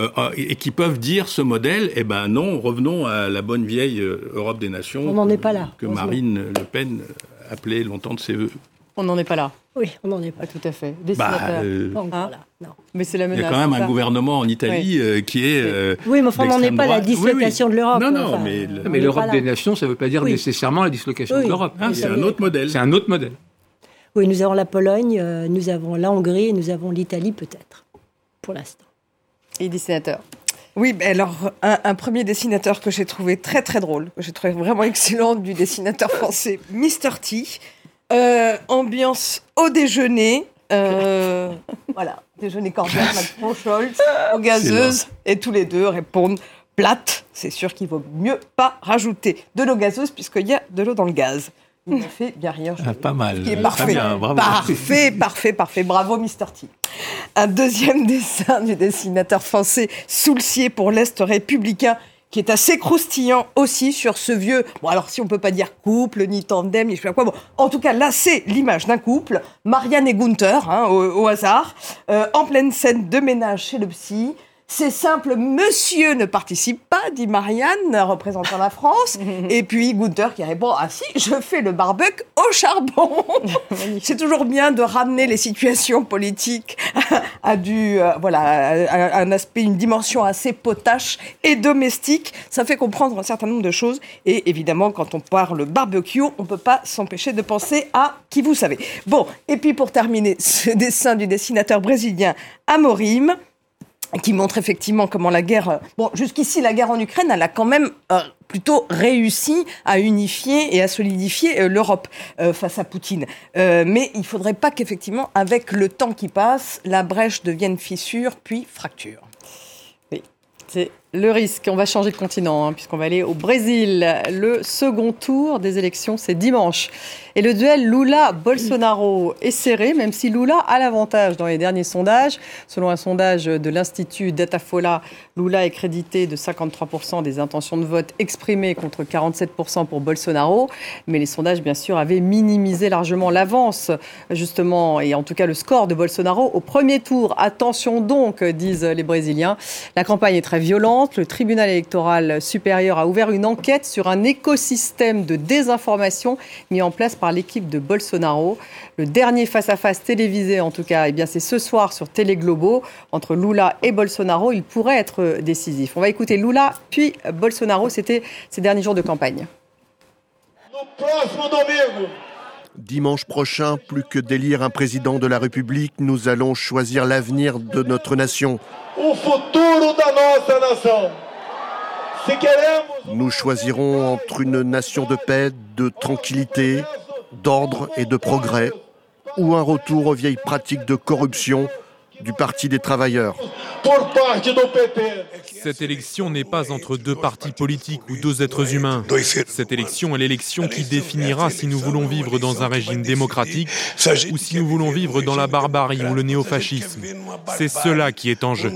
S2: euh, euh, et qui peuvent dire ce modèle, eh ben non, revenons à la bonne vieille euh, Europe des nations.
S6: On n'en est pas là.
S2: Que Marine Le Pen appelait longtemps de ses voeux.
S1: On n'en est pas là.
S6: Oui, on n'en est pas.
S1: tout à fait.
S2: Bah,
S6: hein
S1: non. Mais c'est la menace.
S2: Il y a quand même un gouvernement en Italie qui est.
S6: oui, mais enfin, on n'en est pas la dislocation de l'Europe.
S2: Non, non, mais,
S5: mais l'Europe des nations, ça ne veut pas dire nécessairement la dislocation de l'Europe.
S2: Ah, c'est un autre modèle.
S5: C'est un autre modèle.
S6: Oui, nous avons la Pologne, euh, nous avons la Hongrie et nous avons l'Italie peut-être, pour l'instant.
S1: Et dessinateur
S7: oui, alors un, premier dessinateur que j'ai trouvé très très drôle, que j'ai trouvé vraiment excellent du dessinateur français Mr T. Euh, ambiance au déjeuner, euh, voilà, déjeuner cordial, Macron, Scholz, aux gazeuses, et tous les deux répondent plate. C'est sûr qu'il vaut mieux pas rajouter de l'eau gazeuse puisqu'il y a de l'eau dans le gaz. Il a fait bien rire.
S2: Ah, pas mal.
S7: Qui est parfait. parfait, parfait, parfait. Bravo, Mr. T. Un deuxième dessin du dessinateur français Soulcier pour l'Est républicain qui est assez croustillant aussi sur ce vieux. Bon, alors si on peut pas dire couple, ni tandem, ni je sais pas quoi. Bon, en tout cas, là, c'est l'image d'un couple, Marianne et Gunther, hein, au, hasard, euh, en pleine scène de ménage chez le psy. C'est simple, monsieur ne participe pas, dit Marianne, représentant la France. Et puis Gunther qui répond Ah si, je fais le barbecue au charbon. C'est toujours bien de ramener les situations politiques à, du, euh, voilà, un aspect, une dimension assez potache et domestique. Ça fait comprendre un certain nombre de choses. Et évidemment, quand on parle barbecue, on ne peut pas s'empêcher de penser à qui vous savez. Bon, et puis pour terminer, ce dessin du dessinateur brésilien Amorim qui montre effectivement comment la guerre. Euh, bon, jusqu'ici, la guerre en Ukraine, elle a quand même euh, plutôt réussi à unifier et à solidifier euh, l'Europe face à Poutine. mais il ne faudrait pas qu'effectivement, avec le temps qui passe, la brèche devienne fissure puis fracture.
S1: Oui, c'est Le risque, on va changer de continent, hein, puisqu'on va aller au Brésil. Le second tour des élections, c'est dimanche. Et le duel Lula-Bolsonaro est serré, même si Lula a l'avantage dans les derniers sondages. Selon un sondage de l'Institut Datafola, Lula est crédité de 53% des intentions de vote exprimées contre 47% pour Bolsonaro. Mais les sondages, bien sûr, avaient minimisé largement l'avance, justement, et en tout cas le score de Bolsonaro au premier tour. Attention donc, disent les Brésiliens. La campagne est très violente le tribunal électoral supérieur a ouvert une enquête sur un écosystème de désinformation mis en place par l'équipe de Bolsonaro. Le dernier face-à-face télévisé, en tout cas, eh bien, c'est ce soir sur Télé Globo entre Lula et Bolsonaro. Il pourrait être décisif. On va écouter Lula puis Bolsonaro. C'était ces derniers jours de campagne.
S4: Dimanche prochain, plus que d'élire un président de la République, nous allons choisir l'avenir de notre nation. Nous choisirons entre une nation de paix, de tranquillité, d'ordre et de progrès, ou un retour aux vieilles pratiques de corruption du Parti des travailleurs.
S9: Cette élection n'est pas entre deux partis politiques ou deux êtres humains. Cette élection est l'élection qui définira si nous voulons vivre dans un régime démocratique ou si nous voulons vivre dans la barbarie ou le néofascisme. C'est cela qui est en jeu.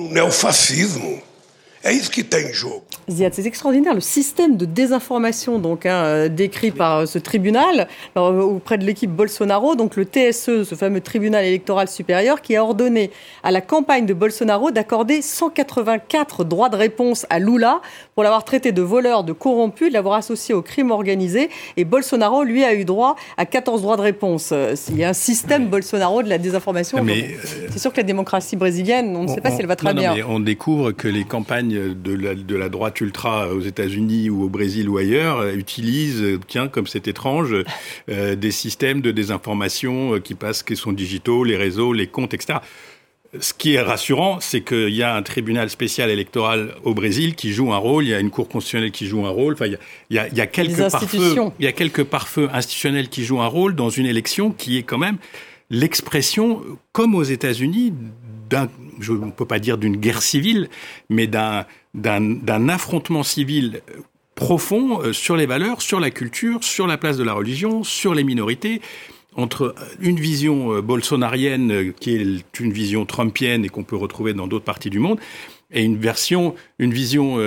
S1: Ziad, c'est extraordinaire le système de désinformation donc hein, euh, décrit par euh, ce tribunal euh, auprès de l'équipe Bolsonaro, donc le TSE, ce fameux tribunal électoral supérieur, qui a ordonné à la campagne de Bolsonaro d'accorder 184 droits de réponse à Lula pour l'avoir traité de voleur, de corrompu, de l'avoir associé au crime organisé. Et Bolsonaro, lui, a eu droit à 14 droits de réponse. Il y a un système Bolsonaro de la désinformation. c'est sûr que la démocratie brésilienne, on ne sait pas si elle va très bien.
S2: mais on découvre que les campagnes de la, droite ultra aux États-Unis ou au Brésil ou ailleurs euh, utilisent, euh, tiens, comme c'est étrange, euh, des systèmes de désinformation qui passent, qui sont digitaux, les réseaux, les comptes, etc. Ce qui est rassurant, c'est qu'il y a un tribunal spécial électoral au Brésil qui joue un rôle, il y a une cour constitutionnelle qui joue un rôle, enfin, il y a, il y a quelques pare-feux, il y a quelques pare-feux institutionnels qui jouent un rôle dans une élection qui est quand même l'expression, comme aux États-Unis, je ne peux pas dire d'une guerre civile, mais d'un affrontement civil profond euh, sur les valeurs, sur la culture, sur la place de la religion, sur les minorités, entre une vision euh, bolsonarienne euh, qui est une vision trumpienne et qu'on peut retrouver dans d'autres parties du monde, et une version, une vision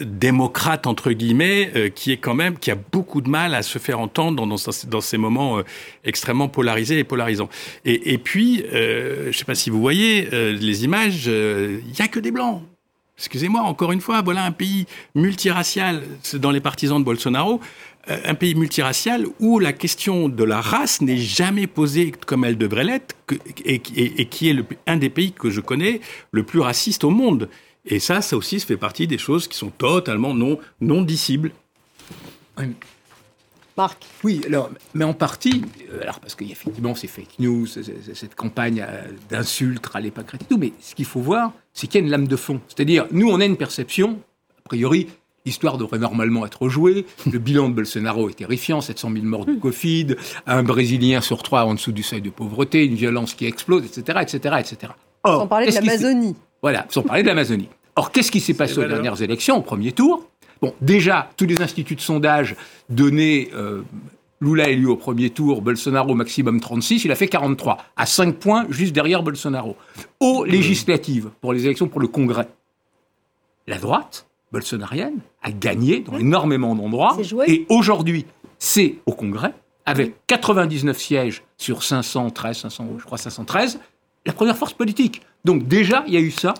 S2: démocrate entre guillemets euh, qui est quand même qui a beaucoup de mal à se faire entendre dans, ces moments euh, extrêmement polarisés et polarisants. Et, puis, euh, je ne sais pas si vous voyez les images, il n'y a que des blancs. Excusez-moi, encore une fois, voilà un pays multiracial dans les partisans de Bolsonaro, un pays multiracial où la question de la race n'est jamais posée comme elle devrait l'être, et, qui est un des pays que je connais le plus raciste au monde. Et ça, ça aussi, ça fait partie des choses qui sont totalement non, non dissibles.
S1: Marc
S5: Oui, alors, mais en partie, euh, alors parce qu'effectivement, c'est fake news, cette campagne euh, d'insultes à l'époque et tout, mais ce qu'il faut voir, c'est qu'il y a une lame de fond. C'est-à-dire, nous, on a une perception, a priori, L'histoire devrait normalement être jouée. Le bilan de Bolsonaro est terrifiant, 700 000 morts du Covid, un Brésilien sur trois en dessous du seuil de pauvreté, une violence qui explose, etc., etc., etc.
S1: Or, Sans parler de l'Amazonie.
S5: Voilà, sans parler de l'Amazonie. Or, qu'est-ce qui s'est passé aux dernières élections, au premier tour? Bon, déjà, tous les instituts de sondage donnaient euh, Lula élu au premier tour, Bolsonaro maximum 36, il a fait 43, à 5 points juste derrière Bolsonaro. Aux législatives, pour les élections pour le Congrès, la droite bolsonarienne a gagné dans énormément d'endroits. Et aujourd'hui, c'est au Congrès, avec 99 sièges sur 513, 500, je crois 513, la première force politique. Donc déjà, il y a eu ça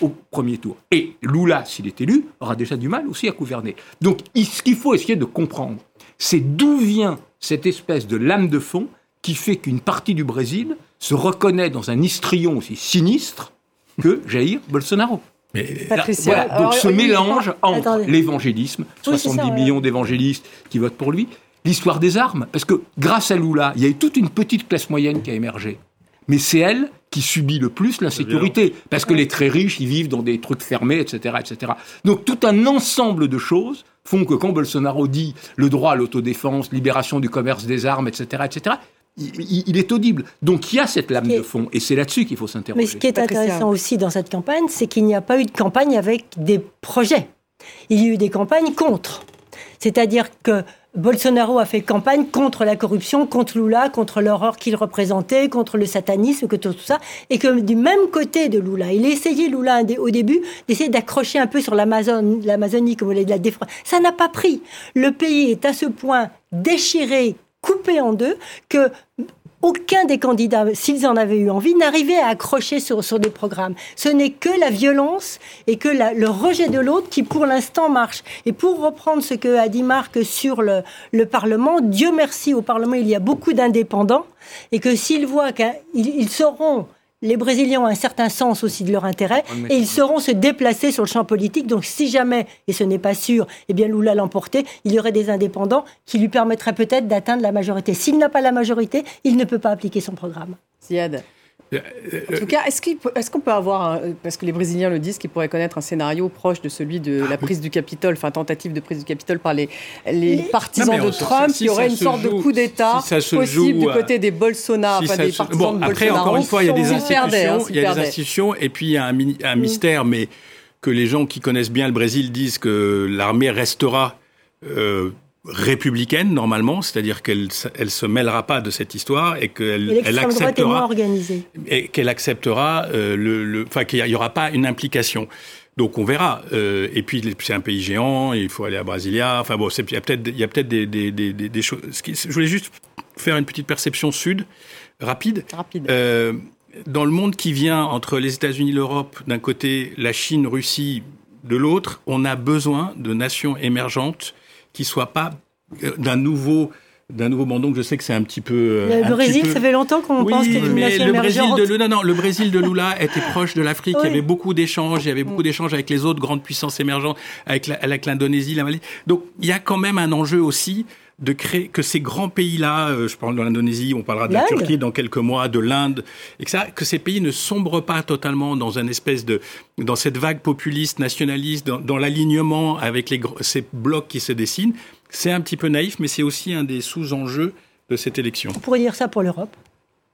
S5: au premier tour. Et Lula, s'il est élu, aura déjà du mal aussi à gouverner. Donc ce qu'il faut essayer de comprendre, c'est d'où vient cette espèce de lame de fond qui fait qu'une partie du Brésil se reconnaît dans un histrion aussi sinistre que Jair Bolsonaro.
S1: Mais Patricia,
S5: donc ce mélange entre l'évangélisme, 70 millions d'évangélistes qui votent pour lui, l'histoire des armes, parce que grâce à Lula, il y a eu toute une petite classe moyenne qui a émergé. Mais c'est elle qui subit le plus l'insécurité. Parce que les très riches, ils vivent dans des trucs fermés, etc., etc. Donc tout un ensemble de choses font que quand Bolsonaro dit le droit à l'autodéfense, libération du commerce des armes, etc., etc., il, est audible. Donc il y a cette lame de fond, et c'est là-dessus qu'il faut s'interroger.
S6: Mais ce qui est intéressant aussi dans cette campagne, c'est qu'il n'y a pas eu de campagne avec des projets. Il y a eu des campagnes contre. C'est-à-dire que Bolsonaro a fait campagne contre la corruption, contre Lula, contre l'horreur qu'il représentait, contre le satanisme, que tout, ça, et que du même côté de Lula, il a essayé Lula au début d'essayer d'accrocher un peu sur l'Amazonie, comme voulait de la défendre. Ça n'a pas pris. Le pays est à ce point déchiré, coupé en deux, que aucun des candidats, s'ils en avaient eu envie, n'arrivait à accrocher sur, sur des programmes. Ce n'est que la violence et que le rejet de l'autre qui, pour l'instant, marche. Et pour reprendre ce que a dit Marc sur le, le Parlement, Dieu merci, au Parlement, il y a beaucoup d'indépendants et que s'ils voient qu'ils seront les Brésiliens ont un certain sens aussi de leur intérêt et ils sauront se déplacer sur le champ politique. Donc si jamais, et ce n'est pas sûr, eh bien Lula l'emportait, il y aurait des indépendants qui lui permettraient peut-être d'atteindre la majorité. S'il n'a pas la majorité, il ne peut pas appliquer son programme.
S1: Ziad. En tout cas, est-ce qu'on peut avoir, parce que les Brésiliens le disent, qu'ils pourraient connaître un scénario proche de celui de la prise du Capitole, enfin tentative de prise du Capitole par les, les partisans de Trump, qui aurait une sorte de coup d'État possible du côté des Bolsonaro, enfin des partisans de
S2: après, encore une fois, il y a des institutions, il y a des institutions, et puis il y a un, un mm. mystère, mais que les gens qui connaissent bien le Brésil disent que l'armée restera euh, républicaine normalement, c'est-à-dire qu'elle elle se mêlera pas de cette histoire et qu'elle elle acceptera et qu'elle acceptera euh, le, enfin qu'il y aura pas une implication. Donc on verra. Euh, et puis c'est un pays géant, il faut aller à Brasilia. Enfin bon, il y a peut-être il y a peut-être des, des, des, des, choses. Je voulais juste faire une petite perception sud rapide.
S1: Rapide.
S2: Euh, dans le monde qui vient entre les États-Unis, l'Europe d'un côté, la Chine, Russie de l'autre, on a besoin de nations émergentes qui soit pas euh, d'un nouveau d'un nouveau banc. Donc je sais que c'est un petit peu.
S6: Euh, le Brésil, ça fait longtemps qu'on pense qu'il y a une mais
S2: le Brésil de non, non, le Brésil de Lula était proche de l'Afrique. Il y avait beaucoup d'échanges. Il y avait beaucoup d'échanges avec les autres grandes puissances émergentes, avec l'Indonésie, la, la Malaisie. Donc il y a quand même un enjeu aussi de créer que ces grands pays-là, euh, je parle de l'Indonésie, on parlera de la Turquie dans quelques mois, de l'Inde, et que, ça, que ces pays ne sombrent pas totalement dans un espèce de, dans cette vague populiste, nationaliste, dans, dans l'alignement avec les, ces blocs qui se dessinent. C'est un petit peu naïf, mais c'est aussi un des sous-enjeux de cette élection.
S6: On pourrait dire ça pour l'Europe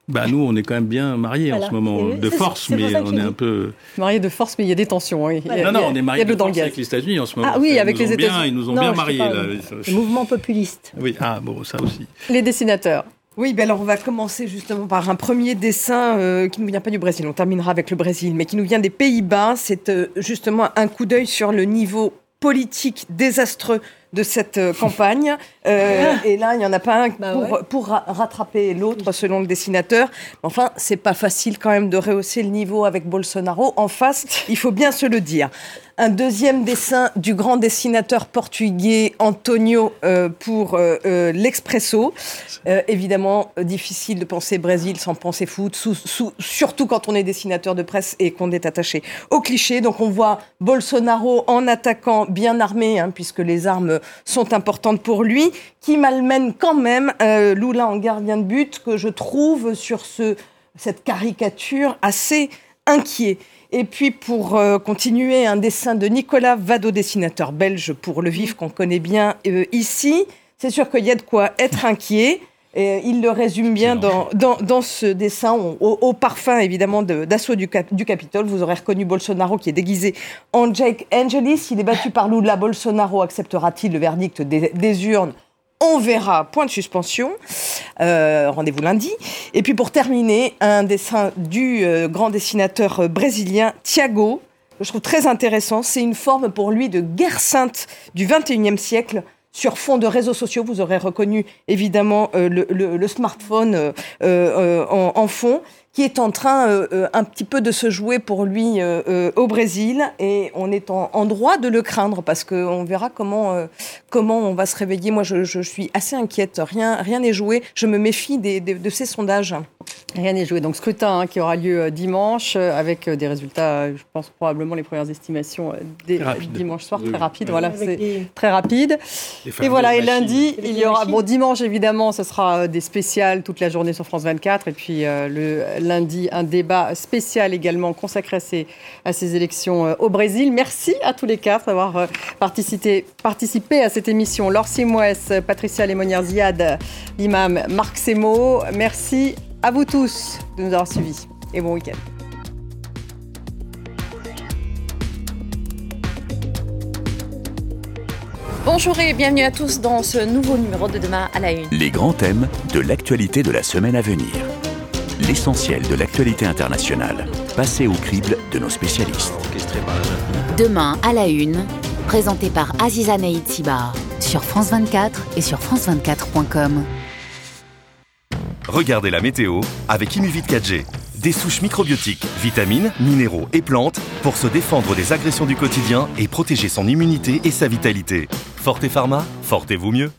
S2: bah nous, on est quand même bien mariés en ce moment, de force, mais on est un peu
S1: mariés de force, mais il y a des tensions. Oui.
S2: non, non, on est mariés de force avec les États-Unis en ce moment.
S1: Ah oui, avec les États-Unis.
S2: Ils nous ont bien mariés. Là.
S6: Le mouvement populiste.
S2: Oui, ah bon, ça aussi.
S1: Les dessinateurs.
S7: Oui, ben alors on va commencer justement par un premier dessin euh, qui ne nous vient pas du Brésil. On terminera avec le Brésil, mais qui nous vient des Pays-Bas. C'est euh, justement un coup d'œil sur le niveau politique désastreux de cette euh, campagne. Euh, et là, il n'y en a pas un bah pour, rattraper l'autre, selon le dessinateur. Enfin, c'est pas facile quand même de rehausser le niveau avec Bolsonaro en face, il faut bien se le dire un deuxième dessin du grand dessinateur portugais Antonio euh, pour euh, euh, l'Expresso. évidemment, difficile de penser Brésil sans penser foot, surtout quand on est dessinateur de presse et qu'on est attaché au cliché. Donc on voit Bolsonaro en attaquant bien armé, hein, puisque les armes sont importantes pour lui, qui malmène quand même Lula en gardien de but, que je trouve sur ce, cette caricature assez inquiet. Et puis pour euh, continuer, un dessin de Nicolas Vado, dessinateur belge pour le vif qu'on connaît bien euh, ici. C'est sûr qu'il y a de quoi être inquiet. Et il le résume bien dans, dans, ce dessin, au, parfum évidemment d'assaut du, du Capitole. Vous aurez reconnu Bolsonaro qui est déguisé en Jake Angelis. Il est battu par Lula. Bolsonaro acceptera-t-il le verdict des urnes on verra, point de suspension. Euh, rendez-vous lundi. Et puis pour terminer, un dessin du euh, grand dessinateur euh, brésilien Thiago, que je trouve très intéressant. C'est une forme pour lui de guerre sainte du 21e siècle sur fond de réseaux sociaux. Vous aurez reconnu évidemment le, smartphone en, fond qui est en train euh, euh, un petit peu de se jouer pour lui euh, au Brésil. Et on est en, droit de le craindre parce qu'on verra comment, comment on va se réveiller. Moi, je, suis assez inquiète. Rien rien n'est joué. Je me méfie de ces sondages.
S1: Rien n'est joué. Donc, scrutin hein, qui aura lieu dimanche avec des résultats, je pense probablement les premières estimations dès dimanche soir, très rapide. Voilà, c'est très rapide. Et voilà, et lundi, il y aura, bon, dimanche évidemment, ce sera des spéciales toute la journée sur France 24 et puis le lundi un débat spécial également consacré à ces, à ces élections au Brésil. Merci à tous les quatre d'avoir participé, participé à cette émission. Laure Simoes, Patricia Lémonière-Ziad, l'imam Marc Semo. Merci à vous tous de nous avoir suivis et bon week-end.
S10: Bonjour et bienvenue à tous dans ce nouveau numéro de Demain à la Une.
S11: Les grands thèmes de l'actualité de la semaine à venir. L'essentiel de l'actualité internationale, passé au crible de nos spécialistes.
S12: Demain à la Une, présenté par Aziza Naïd Sibar sur France 24 et sur France24.com.
S13: Regardez la météo avec Imuvit 4G. Des souches microbiotiques, vitamines, minéraux et plantes pour se défendre des agressions du quotidien et protéger son immunité et sa vitalité. Forte Pharma, fortez-vous mieux